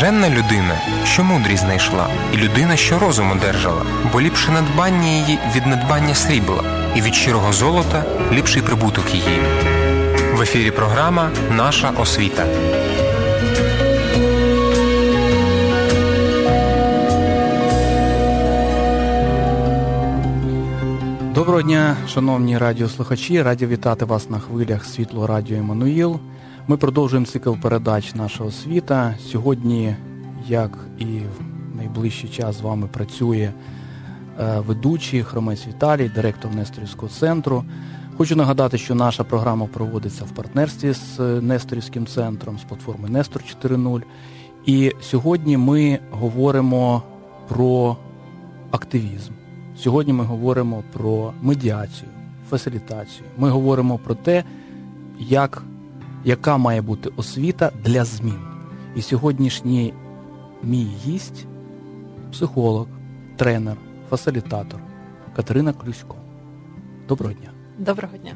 Блаженна людина, що мудрість знайшла, і людина, що розум одержала, бо ліпше надбання її від надбання срібла, і від щирого золота ліпший прибуток її. В ефірі програма Наша освіта. Доброго дня, шановні радіослухачі. Раді вітати вас на хвилях світло радіо Еммануїл. Ми продовжуємо цикл передач нашого світа. Сьогодні, як і в найближчий час з вами працює е, ведучий Хромець Віталій, директор Несторівського центру. Хочу нагадати, що наша програма проводиться в партнерстві з Несторівським центром, з платформи Нестор 4.0. І сьогодні ми говоримо про активізм. Сьогодні ми говоримо про медіацію, фасилітацію. Ми говоримо про те, як, яка має бути освіта для змін. І сьогоднішній мій гість психолог, тренер, фасилітатор Катерина Клюсько. Доброго дня. Доброго дня.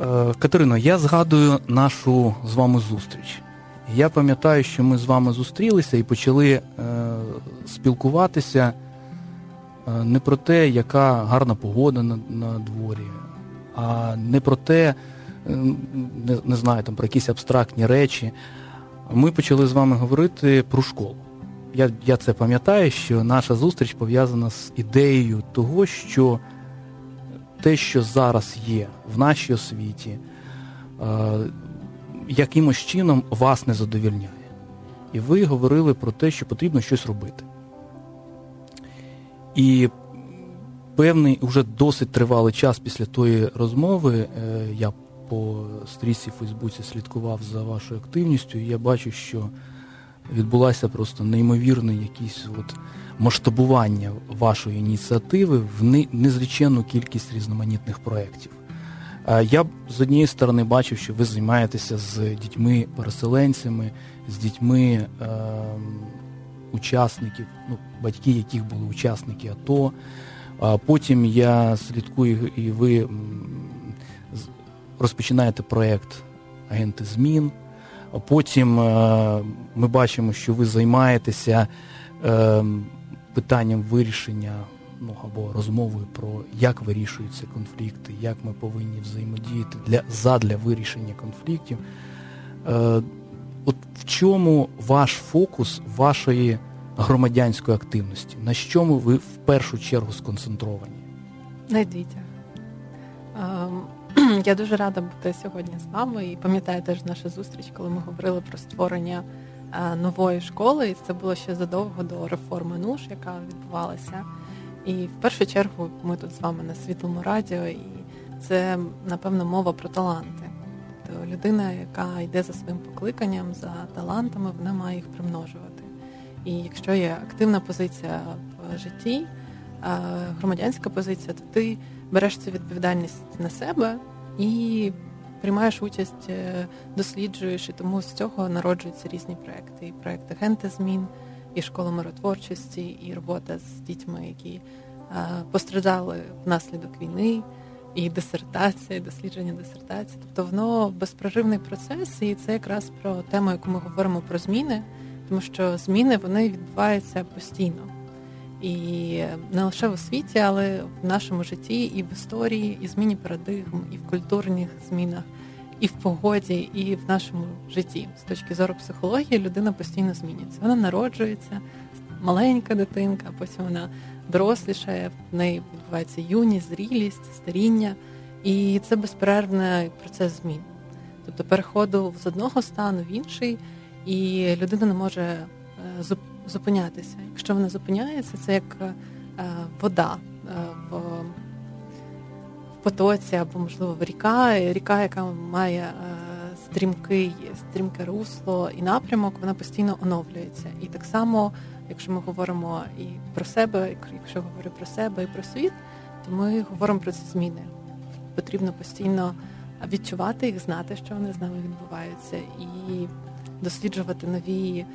Е, Катерино, я згадую нашу з вами зустріч. Я пам'ятаю, що ми з вами зустрілися і почали е, спілкуватися е, не про те, яка гарна погода на, на дворі, а не про те, не, не знаю, там про якісь абстрактні речі. Ми почали з вами говорити про школу. Я, Я це пам'ятаю, що наша зустріч пов'язана з ідеєю того, що те, що зараз є в нашій освіті, е, якимось чином вас не задовільняє. І ви говорили про те, що потрібно щось робити. І певний уже досить тривалий час після тої розмови е, я по стрічці в Фейсбуці слідкував за вашою активністю, і я бачу, що відбулася просто неймовірне якісь от масштабування вашої ініціативи в незліченну кількість різноманітних проєктів. Я з однієї сторони бачив, що ви займаєтеся з дітьми-переселенцями, з дітьми е, учасників, ну, батьки, яких були учасники АТО. А потім я слідкую, і ви розпочинаєте проєкт Агенти змін. Потім е, ми бачимо, що ви займаєтеся е, питанням вирішення ну, або розмовою про як вирішуються конфлікти, як ми повинні взаємодіяти для, задля вирішення конфліктів. Е, От в чому ваш фокус вашої громадянської активності? На чому ви в першу чергу сконцентровані? Ем, я дуже рада бути сьогодні з вами і пам'ятаю теж нашу зустріч, коли ми говорили про створення е, нової школи, і це було ще задовго до реформи НУШ, яка відбувалася. І в першу чергу ми тут з вами на світлому радіо, і це, напевно, мова про таланти. Тобто людина, яка йде за своїм покликанням, за талантами, вона має їх примножувати. І якщо є активна позиція в житті, громадянська позиція, то ти береш цю відповідальність на себе і приймаєш участь, е, досліджуєш, і тому з цього народжуються різні проекти. І проекти Генти змін і школа миротворчості, і робота з дітьми, які постраждали внаслідок війни, і дисертація, і дослідження дисертації. Тобто воно безпроривний процес, і це якраз про тему, яку ми говоримо про зміни, тому що зміни вони відбуваються постійно. І не лише в освіті, але в нашому житті, і в історії, і зміні парадигм, і в культурних змінах і в погоді, і в нашому житті. З точки зору психології людина постійно змінюється. Вона народжується, маленька дитинка, потім вона дорослішає, в неї відбувається юність, зрілість, старіння, і це безперервний процес змін. Тобто переходу з одного стану в інший, і людина не може е, зупинятися. Якщо вона зупиняється, це як е, вода е, в потоці або, можливо, в ріка, ріка, яка має е, стрімкий, стрімке русло і напрямок, вона постійно оновлюється. І так само, якщо ми говоримо і про себе, якщо говорю про себе і про світ, то ми говоримо про ці зміни. Потрібно постійно відчувати їх, знати, що вони з нами відбуваються, і досліджувати нові е,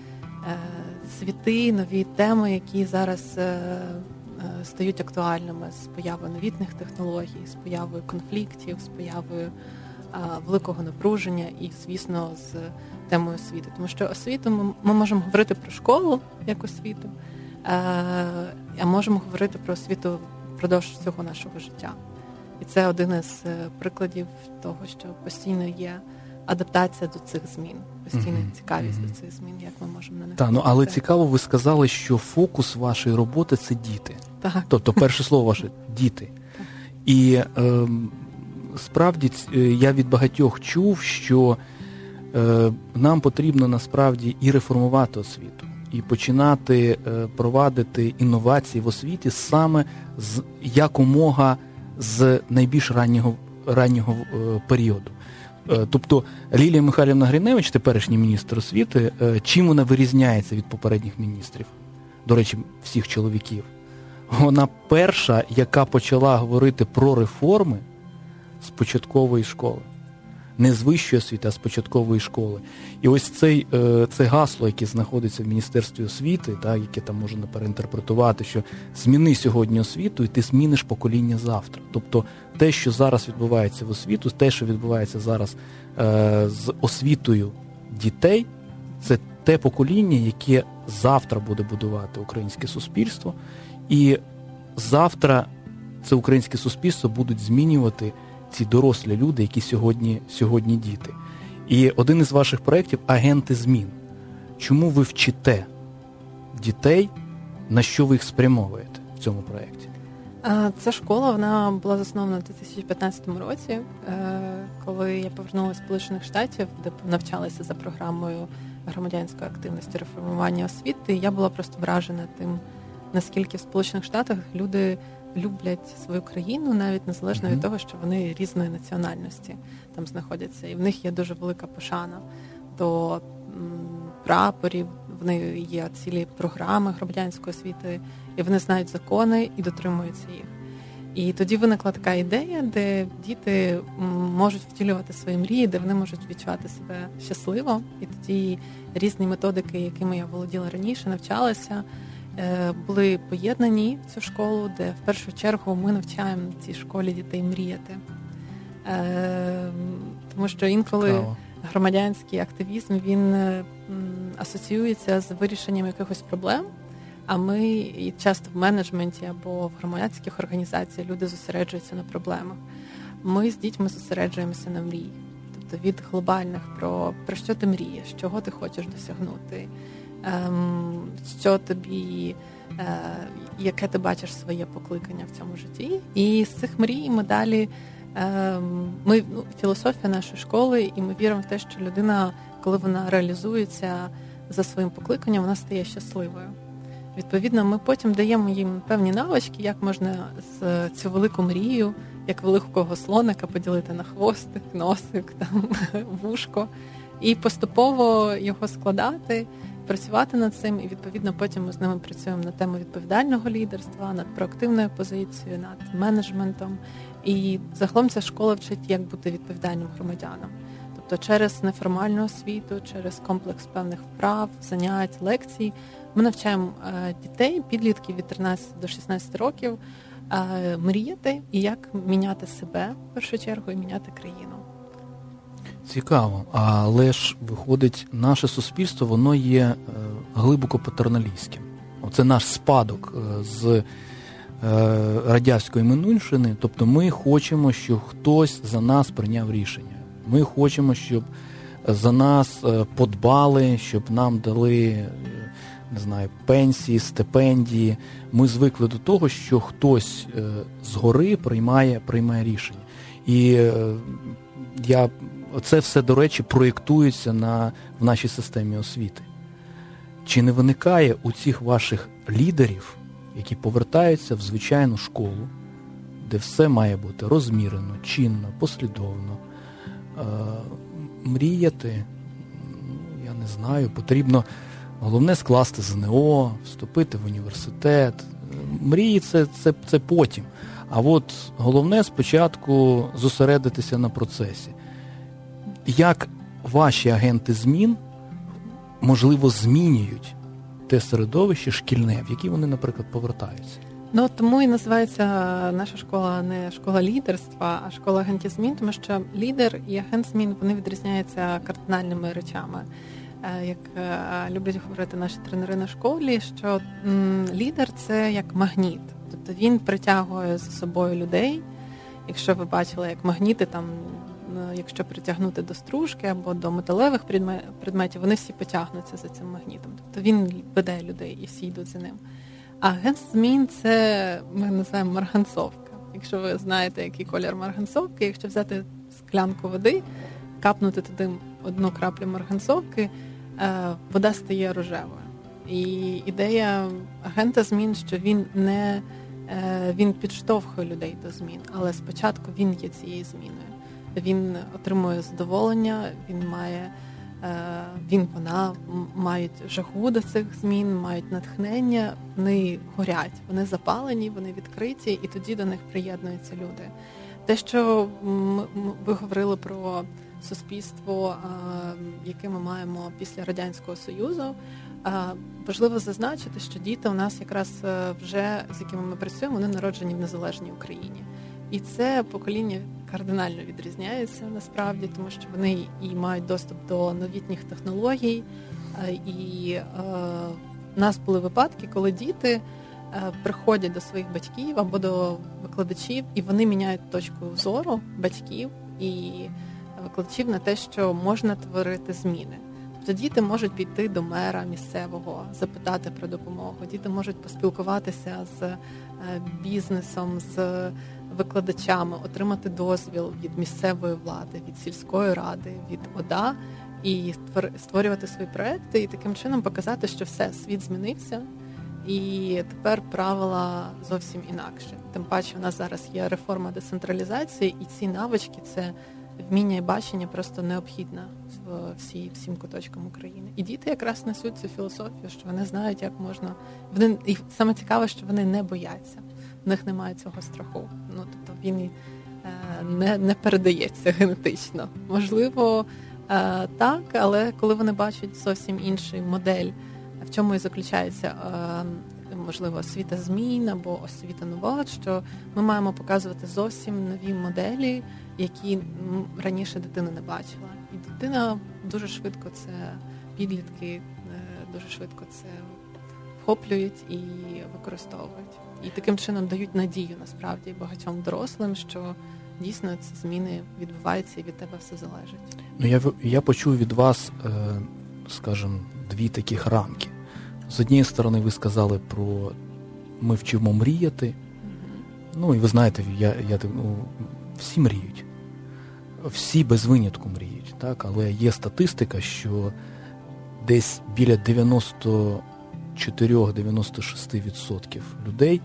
світи, нові теми, які зараз. Е, Е, стають актуальними з появою новітних технологій, з появою конфліктів, з появою великого напруження і, звісно, з темою освіти. Тому що освіту ми, ми можемо говорити про школу як освіту, а можемо говорити про освіту впродовж всього нашого життя. І це один із прикладів того, що постійно є адаптація до цих змін, постійна mm-hmm. цікавість mm-hmm. до цих змін, як ми можемо на них. Так, ну але цікаво, ви сказали, що фокус вашої роботи це діти. Так. Тобто, перше слово ваше діти. Так. І е, справді я від багатьох чув, що е, нам потрібно насправді і реформувати освіту, і починати е, провадити інновації в освіті саме з якомога з найбільш раннього раннього е, періоду. Е, тобто Лілія Михайлівна Гриневич, теперішній міністр освіти, е, чим вона вирізняється від попередніх міністрів, до речі, всіх чоловіків. Вона перша, яка почала говорити про реформи з початкової школи не з вищої освіти, а з початкової школи. І ось цей, е, це гасло, яке знаходиться в Міністерстві освіти, так, яке там можна переінтерпретувати, що зміни сьогодні освіту, і ти зміниш покоління завтра. Тобто те, що зараз відбувається в освіту, те, що відбувається зараз е, з освітою дітей, це те покоління, яке завтра буде будувати українське суспільство, і завтра це українське суспільство будуть змінювати ці дорослі люди, які сьогодні, сьогодні діти. І один із ваших проєктів агенти змін. Чому ви вчите дітей, на що ви їх спрямовуєте в цьому проєкті? Ця школа вона була заснована в 2015 році, е, коли я повернулася з Сполучених Штатів, де навчалася за програмою громадянської активності реформування освіти. Я була просто вражена тим, наскільки в Сполучених Штатах люди люблять свою країну, навіть незалежно від того, що вони різної національності там знаходяться, і в них є дуже велика пошана до прапорів. В них є цілі програми громадянської освіти, і вони знають закони і дотримуються їх. І тоді виникла така ідея, де діти можуть втілювати свої мрії, де вони можуть відчувати себе щасливо. І тоді різні методики, якими я володіла раніше, навчалася. Е, були поєднані в цю школу, де в першу чергу ми навчаємо цій школі дітей мріяти. Е, тому що інколи громадянський активізм він е, асоціюється з вирішенням якихось проблем. А ми і часто в менеджменті або в громадянських організаціях люди зосереджуються на проблемах. Ми з дітьми зосереджуємося на мрії, тобто від глобальних про, про що ти мрієш, чого ти хочеш досягнути. Ем, що тобі, е, яке ти бачиш своє покликання в цьому житті. І з цих мрій ми далі. Ем, ми ну, філософія нашої школи, і ми віримо в те, що людина, коли вона реалізується за своїм покликанням, вона стає щасливою. Відповідно, ми потім даємо їм певні навички, як можна з цю велику мрію, як великого слоника поділити на хвостик, носик, там вушко, і поступово його складати працювати над цим, і відповідно потім ми з ними працюємо на тему відповідального лідерства, над проактивною позицією, над менеджментом. І загалом ця школа вчить, як бути відповідальним громадянам. Тобто через неформальну освіту, через комплекс певних вправ, занять, лекцій ми навчаємо е, дітей, підлітків від 13 до 16 років е, мріяти і як міняти себе в першу чергу і міняти країну. Цікаво, але ж виходить, наше суспільство воно є е, глибоко патерналістським. Це наш спадок е, з е, радянської минульщини. Тобто ми хочемо, щоб хтось за нас прийняв рішення. Ми хочемо, щоб за нас подбали, щоб нам дали не знаю, пенсії, стипендії. Ми звикли до того, що хтось згори приймає, приймає рішення. І я це все, до речі, проєктується на, в нашій системі освіти. Чи не виникає у цих ваших лідерів, які повертаються в звичайну школу, де все має бути розмірено, чинно, послідовно, е, мріяти, я не знаю, потрібно головне скласти ЗНО, вступити в університет. Мрії це, це, це потім. А от головне спочатку зосередитися на процесі як ваші агенти змін можливо змінюють те середовище шкільне, в яке вони, наприклад, повертаються? Ну тому і називається наша школа не школа лідерства, а школа агентів змін, тому що лідер і агент змін вони відрізняються кардинальними речами. Е, як е, люблять говорити наші тренери на школі, що лідер це як магніт, тобто він притягує за собою людей. Якщо ви бачили, як магніти там, якщо притягнути до стружки або до металевих предметів, вони всі потягнуться за цим магнітом. Тобто він веде людей і всі йдуть за ним. А ген змін це ми називаємо марганцовка. Якщо ви знаєте, який колір марганцовки, якщо взяти склянку води, капнути туди одну краплю марганцовки, е, вода стає рожевою. І ідея агента змін, що він не е, він підштовхує людей до змін, але спочатку він є цією зміною. Він отримує задоволення, він має. Е, він, вона мають жагу до цих змін, мають натхнення, вони горять, вони запалені, вони відкриті, і тоді до них приєднуються люди. Те, що ви говорили про суспільство, яке ми маємо після радянського союзу, важливо зазначити, що діти у нас якраз е, вже з якими ми працюємо, вони народжені в незалежній Україні, і це покоління кардинально відрізняються насправді, тому що вони і мають доступ до новітніх технологій. Е, і е, в нас були випадки, коли діти е, приходять до своїх батьків або до викладачів, і вони міняють точку зору батьків і викладачів на те, що можна творити зміни. Тобто діти можуть піти до мера місцевого, запитати про допомогу. Діти можуть поспілкуватися з бізнесом, з викладачами, отримати дозвіл від місцевої влади, від сільської ради, від ОДА і створювати свої проекти, і таким чином показати, що все світ змінився, і тепер правила зовсім інакше. Тим паче, у нас зараз є реформа децентралізації, і ці навички це. Вміння і бачення просто необхідне в всі всім куточкам України. І діти якраз несуть цю філософію, що вони знають, як можна. Вони і саме цікаве, що вони не бояться в них немає цього страху. Ну тобто він е, не не передається генетично. Можливо, е, так, але коли вони бачать зовсім іншу модель, в чому і заключається. Е, можливо, освіта змін або освіта нова, що ми маємо показувати зовсім нові моделі, які раніше дитина не бачила. І дитина дуже швидко це підлітки, дуже швидко це вхоплюють і використовують і таким чином дають надію насправді багатьом дорослим, що дійсно ці зміни відбуваються і від тебе все залежить. Ну я я почув від вас, е, скажімо, дві таких рамки. З однієї сторони, ви сказали про ми вчимо мріяти. Ну і ви знаєте, я, я ну, всі мріють. Всі без винятку мріють, так? але є статистика, що десь біля 94-96% людей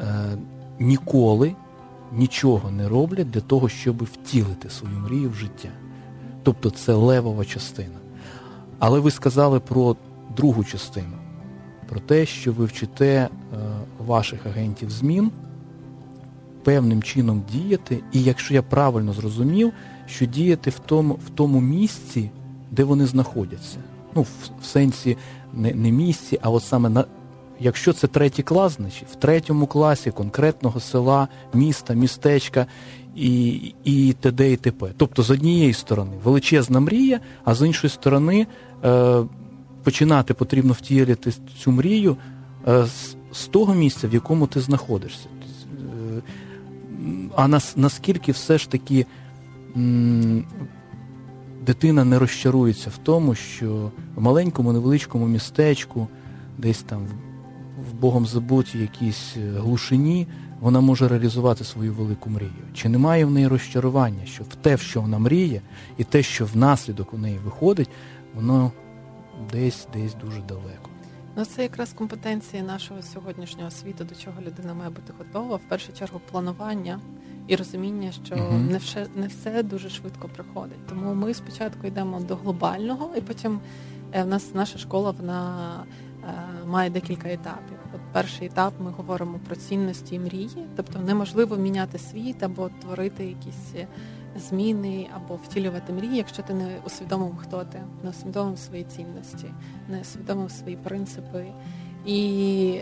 Е, ніколи нічого не роблять для того, щоб втілити свою мрію в життя. Тобто це левова частина. Але ви сказали про другу частину, про те, що ви вчите е, ваших агентів змін певним чином діяти, і якщо я правильно зрозумів, що діяти в тому в тому місці, де вони знаходяться. Ну, в, в сенсі не, не місці, а от саме на Якщо це третій клас, значить в третьому класі конкретного села, міста, містечка і і т.д. і т.п. Тобто, з однієї сторони величезна мрія, а з іншої сторони е, починати потрібно втілити цю мрію е, з, з того місця, в якому ти знаходишся. Е, а нас, наскільки все ж таки м, дитина не розчарується в тому, що в маленькому невеличкому містечку, десь там в Богом забуті якійсь е, глушині, вона може реалізувати свою велику мрію. Чи немає в неї розчарування, що в те, в що вона мріє, і те, що внаслідок у неї виходить, воно десь десь дуже далеко. Ну, це якраз компетенції нашого сьогоднішнього світу, до чого людина має бути готова. В першу чергу планування і розуміння, що uh-huh. не все не все дуже швидко приходить. Тому ми спочатку йдемо до глобального, і потім е, в нас наша школа вона Е, має декілька етапів. От перший етап ми говоримо про цінності і мрії, тобто неможливо міняти світ або творити якісь зміни, або втілювати мрії, якщо ти не усвідомив, хто ти, не усвідомив свої цінності, не усвідомив свої принципи. І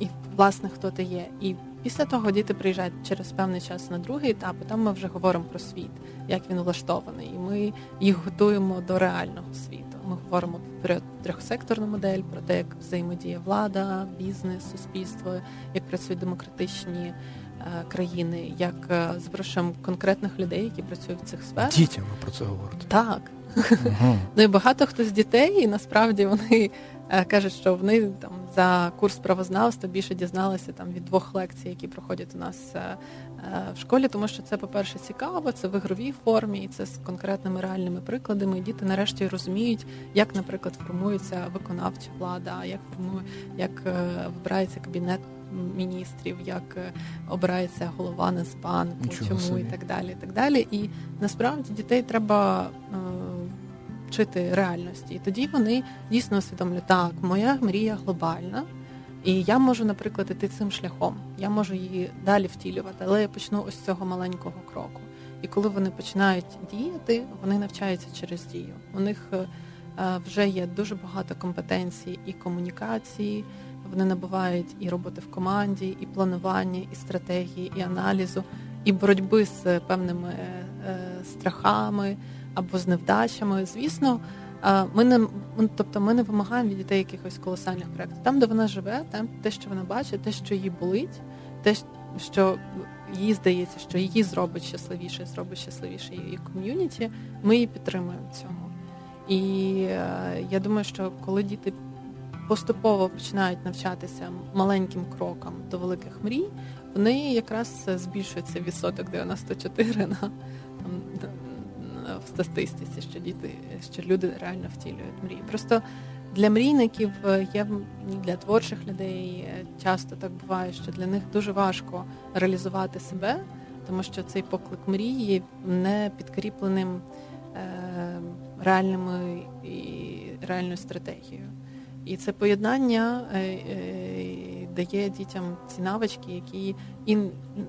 і власне хто ти є. І після того діти приїжджають через певний час на другий етап, і там ми вже говоримо про світ, як він влаштований, і ми їх готуємо до реального світу. Ми говоримо про трьохсекторну модель, про те, як взаємодіє влада, бізнес, суспільство, як працюють демократичні країни, як е, запрошуємо конкретних людей, які працюють в цих сферах. Дітям ви про це говорите? Так. Угу. Ну і багато хто з дітей, і насправді вони Е, кажуть, що вони там за курс правознавства більше дізналися там від двох лекцій, які проходять у нас е, е, в школі, тому що це, по-перше, цікаво, це в ігровій формі, і це з конкретними реальними прикладами. І Діти нарешті розуміють, як, наприклад, формується виконавча влада, як формує, як вибирається кабінет. Міністрів, як обирається голова Нацбанку, чому собі. і так далі. І так далі. І насправді дітей треба вчити реальності. І тоді вони дійсно усвідомлюють, так, моя мрія глобальна, і я можу, наприклад, іти цим шляхом. Я можу її далі втілювати, але я почну ось з цього маленького кроку. І коли вони починають діяти, вони навчаються через дію. У них е, вже є дуже багато компетенцій і комунікації. Вони набувають і роботи в команді, і планування, і стратегії, і аналізу, і боротьби з певними е, страхами або з невдачами. Звісно, ми не тобто ми не вимагаємо від дітей якихось колосальних проєктів. Там, де вона живе, там те, що вона бачить, те, що їй болить, те, що їй здається, що її зробить щасливіше, зробить щасливіше її ком'юніті. Ми її підтримуємо в цьому. І е, я думаю, що коли діти поступово починають навчатися маленьким крокам до великих мрій, вони якраз збільшується відсоток 94 на в статистиці, що діти, що люди реально втілюють мрії. Просто для мрійників е, є для творчих людей е, часто так буває, що для них дуже важко реалізувати себе, тому що цей поклик мрії не підкріпленим е, реальними і реальною стратегією. І це поєднання е, е, дає дітям ці навички, які і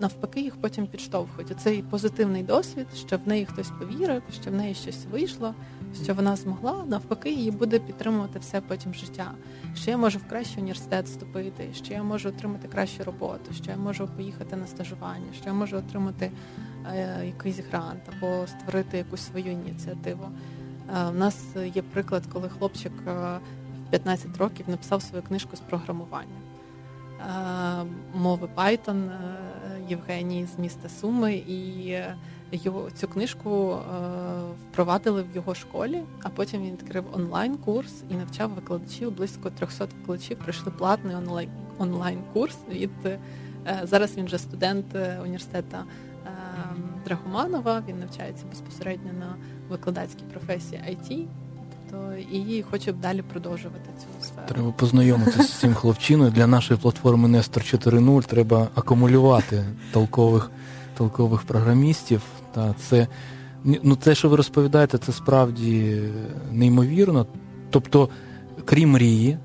навпаки їх потім підштовхують. Цей позитивний досвід, що в неї хтось повірив, що в неї щось вийшло, що вона змогла, навпаки, її буде підтримувати все потім життя. Що я можу в кращий університет вступити, що я можу отримати кращу роботу, що я можу поїхати на стажування, що я можу отримати е, якийсь грант або створити якусь свою ініціативу. У нас є приклад, коли хлопчик 15 років написав свою книжку з програмування. Е, мови Python е, Євгеній з міста Суми, і його цю книжку е, впровадили в його школі, а потім він відкрив онлайн-курс і навчав викладачів. Близько 300 викладачів пройшли платний онлайн-курс. Від зараз він вже студент університету Драгоманова. Він навчається безпосередньо на викладацькій професії IT то і хочу далі продовжувати цю сферу. Треба познайомитися з цим хлопчиною. Для нашої платформи Нестор 4.0 треба акумулювати толкових толкових програмістів. Та це ну те, що ви розповідаєте, це справді неймовірно. Тобто, крім мрії,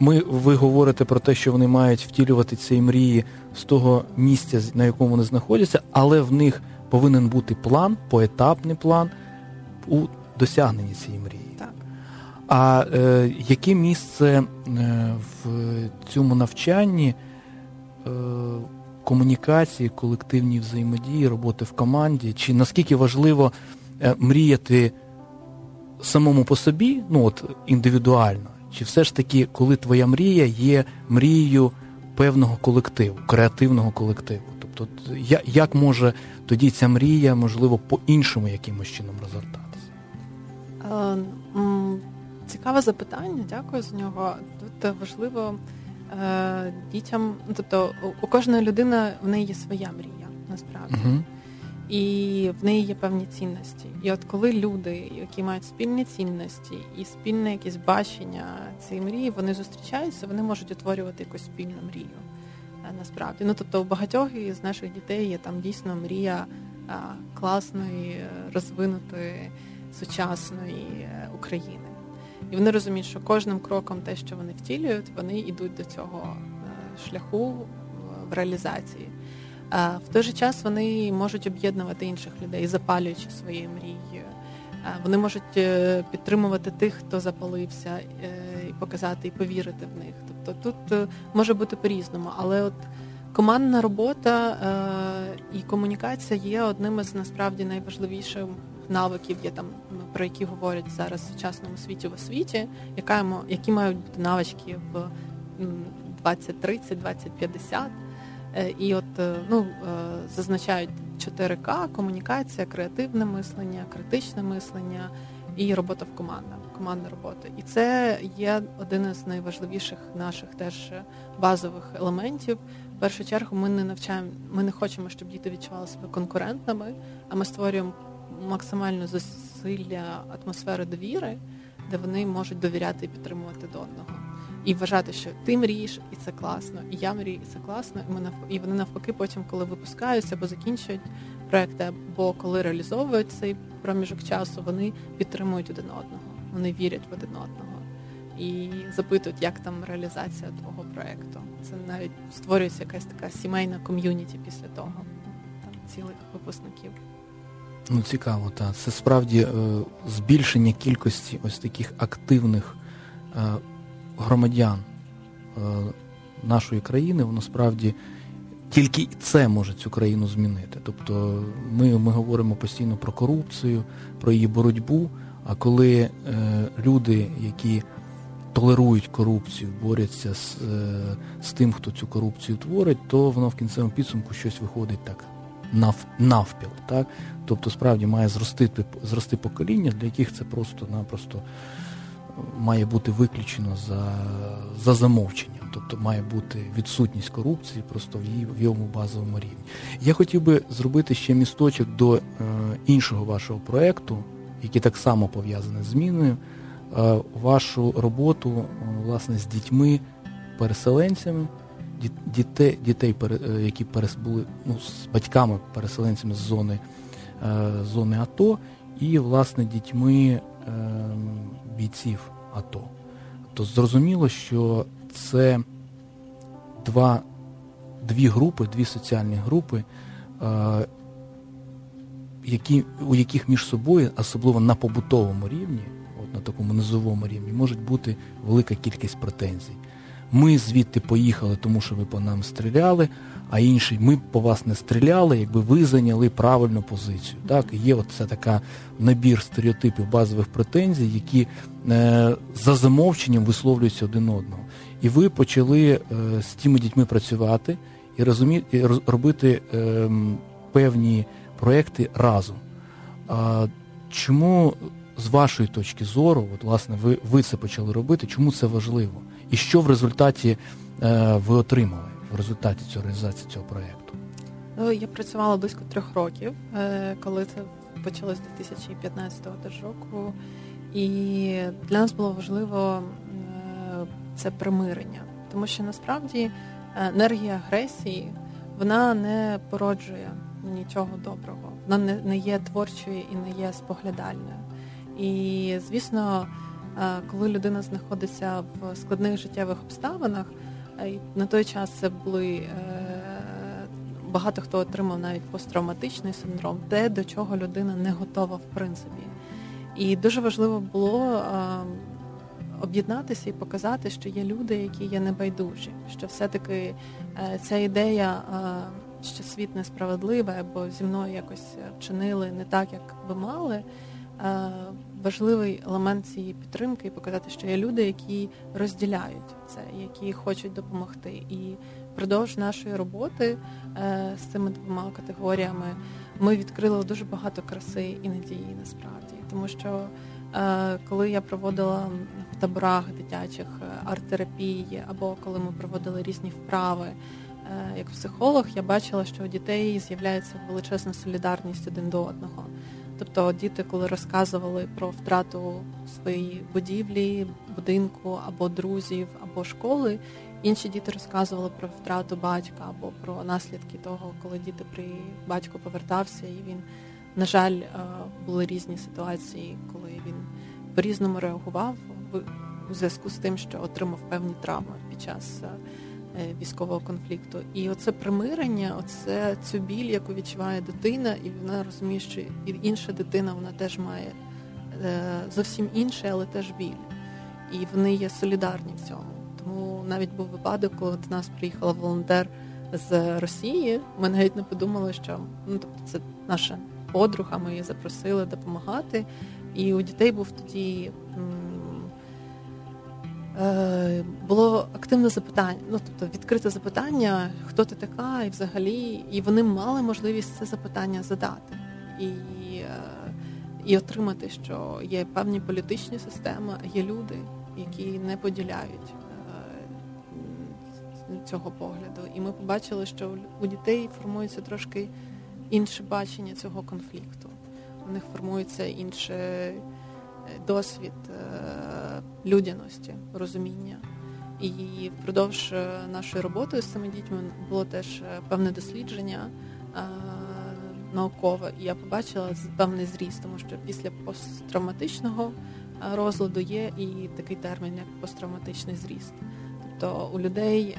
ми, ви говорите про те, що вони мають втілювати ці мрії з того місця, на якому вони знаходяться, але в них повинен бути план, поетапний план у досягненні цієї мрії. Так. А е, яке місце е, в цьому навчанні е, комунікації, колективній взаємодії, роботи в команді? Чи наскільки важливо е, мріяти самому по собі, ну от індивідуально? Чи все ж таки, коли твоя мрія є мрією певного колективу, креативного колективу? Тобто, як може тоді ця мрія, можливо, по-іншому якимось чином розгортати? Е, цікаве запитання, дякую за нього. Тут важливо е, дітям, тобто у кожної людини в неї є своя мрія, насправді. Uh-huh. І в неї є певні цінності. І от коли люди, які мають спільні цінності і спільне якесь бачення цієї мрії, вони зустрічаються, вони можуть утворювати якусь спільну мрію. Е, насправді, ну тобто у багатьох із наших дітей є там дійсно мрія класної, розвинутої сучасної е, України. І вони розуміють, що кожним кроком те, що вони втілюють, вони йдуть до цього е, шляху в реалізації. В той же час вони можуть об'єднувати інших людей, запалюючи свої мрії. Вони можуть е, підтримувати тих, хто запалився, і показати і повірити в них. Тобто тут може бути по-різному, але от командна робота і комунікація є одним із насправді найважливіших навиків, є там про які говорять зараз в сучасному світі в освіті, яка які мають бути навички в 2030, 2050. І от ну зазначають 4К, комунікація, креативне мислення, критичне мислення і робота в командах, командна робота. І це є один із найважливіших наших теж базових елементів. В першу чергу ми не навчаємо, ми не хочемо, щоб діти відчували себе конкурентними, а ми створюємо максимальне зусилля атмосфери довіри, де вони можуть довіряти і підтримувати до одного. І вважати, що ти мрієш, і це класно, і я мрію, і це класно. І ми і вони навпаки, потім, коли випускаються або закінчують проекти, або коли реалізовують цей проміжок часу, вони підтримують один одного, вони вірять в один одного і запитують, як там реалізація твого проекту. Це навіть створюється якась така сімейна ком'юніті після того, там цілих випускників. Ну, цікаво, так. Це справді е, збільшення кількості ось таких активних е, громадян е, нашої країни, воно справді тільки це може цю країну змінити. Тобто ми ми говоримо постійно про корупцію, про її боротьбу. А коли е, люди, які толерують корупцію, борються з, е, з тим, хто цю корупцію творить, то воно в кінцевому підсумку щось виходить так нав, навпіл. Так? Тобто справді має зрости, зрости покоління, для яких це просто-напросто має бути виключено за за замовченням, тобто має бути відсутність корупції просто в її в йому базовому рівні. Я хотів би зробити ще місточок до е, іншого вашого проєкту, який так само пов'язаний з зміною. Е, вашу роботу е, власне з дітьми, переселенцями, дітей, дітей е, які були ну, з батьками-переселенцями з зони, е, зони АТО, і власне дітьми ем, бійців АТО. То зрозуміло, що це два, дві групи, дві соціальні групи, е, які, у яких між собою, особливо на побутовому рівні, от на такому низовому рівні, може бути велика кількість претензій. Ми звідти поїхали, тому що ви по нам стріляли, а інші ми по вас не стріляли, якби ви зайняли правильну позицію. Так, і Є от це така набір стереотипів базових претензій, які е, за замовченням висловлюються один одного. І ви почали е, з тими дітьми працювати і розумі, і робити е, певні проекти разом. А чому з вашої точки зору, от власне, ви, ви це почали робити, чому це важливо? І що в результаті е, ви отримали в результаті цього реалізації цього проєкту? Ну, я працювала близько трьох років, е, коли це почалось 2015 року. І для нас було важливо е, це примирення, тому що насправді е, енергія агресії вона не породжує нічого доброго, вона не є творчою і не є споглядальною. І звісно. Коли людина знаходиться в складних життєвих обставинах, на той час це були е, багато хто отримав навіть посттравматичний синдром, те, до чого людина не готова в принципі. І дуже важливо було об'єднатися і показати, що є люди, які є небайдужі, що все-таки е, ця ідея, що світ несправедливий, або зі мною якось вчинили не так, як би мали важливий елемент цієї підтримки і показати, що є люди, які розділяють це, які хочуть допомогти. І впродовж нашої роботи е, з цими двома категоріями ми відкрили дуже багато краси і надії насправді, тому що. Е, коли я проводила в таборах дитячих е, арт-терапії, або коли ми проводили різні вправи, як психолог, я бачила, що у дітей з'являється величезна солідарність один до одного. Тобто діти, коли розказували про втрату своєї будівлі, будинку або друзів, або школи, інші діти розказували про втрату батька або про наслідки того, коли діти при батько повертався, і він, на жаль, е, були різні ситуації, коли він по-різному реагував у зв'язку з тим, що отримав певні травми під час. Е, військового конфлікту. І оце примирення, оце цю біль, яку відчуває дитина, і вона розуміє, що інша дитина вона теж має е, зовсім інше, але теж біль. І вони є солідарні в цьому. Тому навіть був випадок, коли до нас приїхала волонтер з Росії. Ми навіть не подумали, що ну тобто це наша подруга, ми її запросили допомагати. І у дітей був тоді е, було активне запитання, ну тобто відкрите запитання, хто ти така, і взагалі, і вони мали можливість це запитання задати і е, і отримати, що є певні політичні системи, є люди, які не поділяють е, цього погляду. І ми побачили, що у дітей формується трошки інше бачення цього конфлікту. У них формується інший досвід е, людяності, розуміння. І впродовж нашої роботи з цими дітьми було теж певне дослідження наукове, і я побачила певний зріст, тому що після посттравматичного розладу є і такий термін, як посттравматичний зріст. Тобто у людей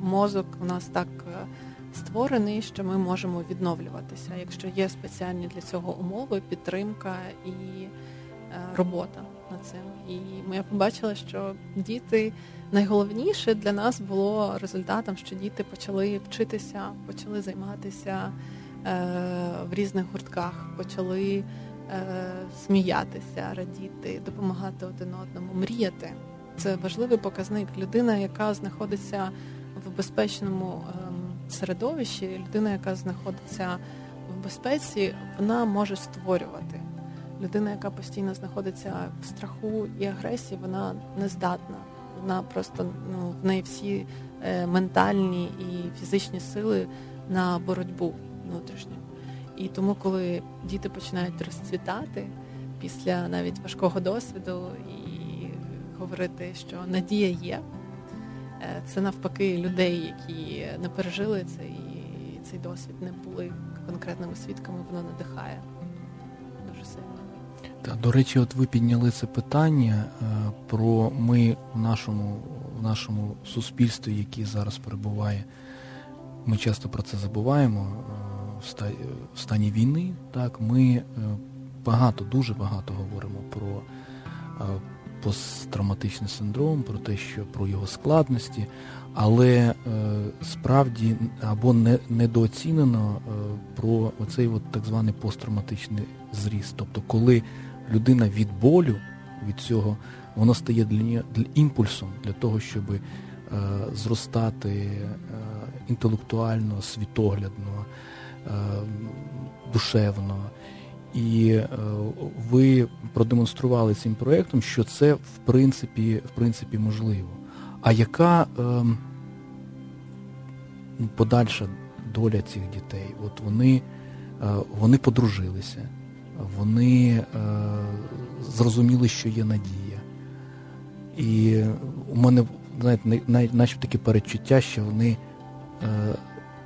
мозок у нас так створений, що ми можемо відновлюватися, якщо є спеціальні для цього умови, підтримка і е, робота над цим. І я побачила, що діти найголовніше для нас було результатом, що діти почали вчитися, почали займатися е, в різних гуртках, почали е, сміятися, радіти, допомагати один одному, мріяти. Це важливий показник. Людина, яка знаходиться в безпечному ем, середовищі, людина, яка знаходиться в безпеці, вона може створювати. Людина, яка постійно знаходиться в страху і агресії, вона не здатна. Вона просто ну, в неї всі е, ментальні і фізичні сили на боротьбу внутрішню. І тому, коли діти починають розцвітати після навіть важкого досвіду і говорити, що надія є. Е, це навпаки людей, які не пережили це і цей досвід не були конкретними свідками, воно надихає. До речі, от ви підняли це питання е, про ми в нашому в нашому суспільстві, яке зараз перебуває. Ми часто про це забуваємо е, в стані війни. Так, Ми багато, дуже багато говоримо про посттравматичний синдром, про те, що про його складності, але е, справді або не, недооцінено е, про оцей от так званий посттравматичний зріст. Тобто, коли людина від болю, від цього, воно стає для для імпульсом для того, щоб е, зростати е, інтелектуально, світоглядно, е, душевно. І е, ви продемонстрували цим проєктом, що це в принципі в принципі можливо. А яка е, подальша доля цих дітей? От вони е, вони подружилися, вони е, зрозуміли, що є надія. І у мене знаєте, наче таке передчуття, що вони е,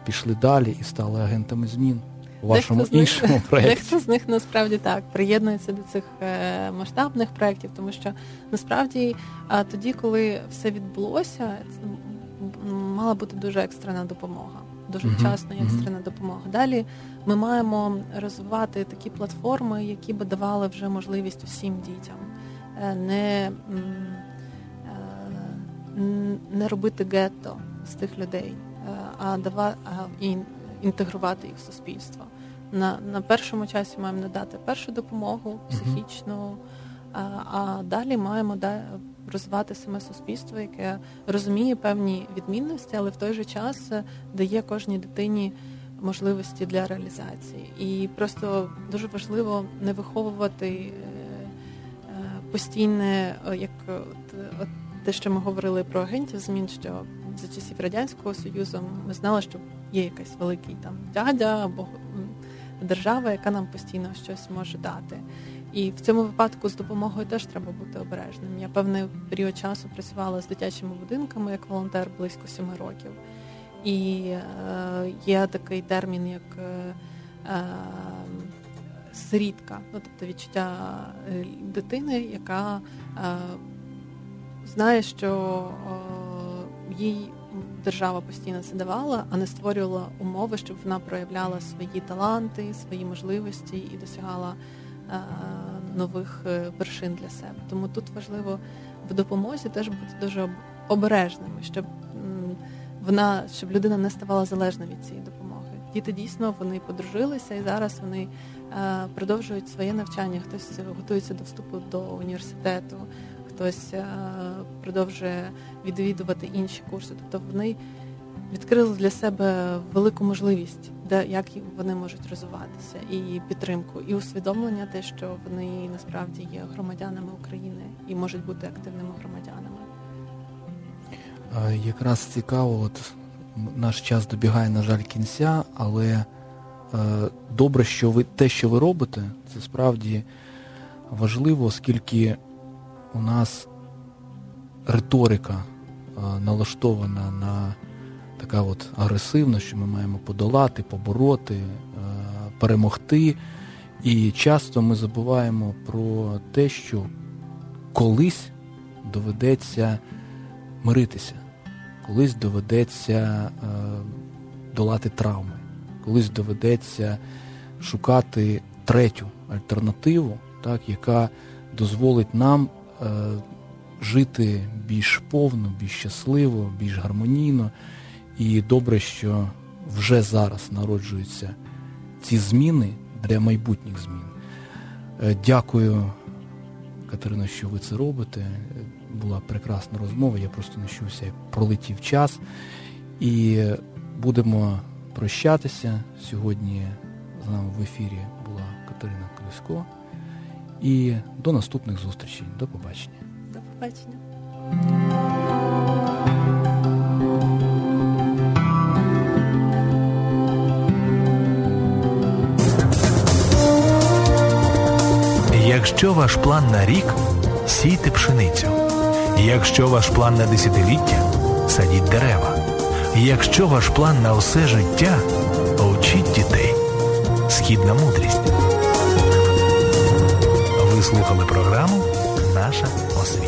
пішли далі і стали агентами змін у вашому дехто іншому них, проєкті. Дехто з них насправді так приєднується до цих е, масштабних проєктів, тому що насправді тоді, коли все відбулося, мала бути дуже екстрена допомога. Дуже вчасна і екстрена допомога. Далі ми маємо розвивати такі платформи, які би давали вже можливість усім дітям е, не е, не робити гетто з тих людей, а давати і інтегрувати їх в суспільство. На на першому часі маємо надати першу допомогу психічну, а, а далі маємо да, розвивати саме суспільство, яке розуміє певні відмінності, але в той же час дає кожній дитині можливості для реалізації. І просто дуже важливо не виховувати е, е, постійне, як от, те, що ми говорили про агентів змін, що за часів радянського союзу ми знали, що є якийсь великий там дядя або держава, яка нам постійно щось може дати. І в цьому випадку з допомогою теж треба бути обережним. Я певний період часу працювала з дитячими будинками як волонтер близько семи років. І е, є такий термін, як е, е, сирітка, ну тобто відчуття е, дитини, яка е, знає, що їй держава постійно це давала, а не створювала умови, щоб вона проявляла свої таланти, свої можливості і досягала нових вершин для себе. Тому тут важливо в допомозі теж бути дуже обережними, щоб вона щоб людина не ставала залежна від цієї допомоги. Діти дійсно вони подружилися і зараз вони е, продовжують своє навчання. Хтось готується до вступу до університету, хтось е, продовжує відвідувати інші курси. Тобто вони відкрили для себе велику можливість, де як вони можуть розвиватися, і підтримку, і усвідомлення, те, що вони насправді є громадянами України і можуть бути активними громадянами. Якраз цікаво, от наш час добігає, на жаль, кінця, але е, добре, що ви те, що ви робите, це справді важливо, оскільки у нас риторика е, налаштована на така от агресивна, що ми маємо подолати, побороти, е, перемогти. І часто ми забуваємо про те, що колись доведеться миритися, колись доведеться е, долати травми, колись доведеться шукати третю альтернативу, так, яка дозволить нам е, жити більш повно, більш щасливо, більш гармонійно. І добре, що вже зараз народжуються ці зміни для майбутніх змін. Е, дякую, Катерина, що ви це робите була прекрасна розмова, я просто не чувся, як пролетів час. І будемо прощатися. Сьогодні з нами в ефірі була Катерина Колісько. І до наступних зустрічей. До побачення. До побачення. Якщо ваш план на рік сійте пшеницю. Якщо ваш план на десятиліття, садіть дерева. Якщо ваш план на усе життя, учіть дітей. Східна мудрість. Ви слухали програму Наша освіта.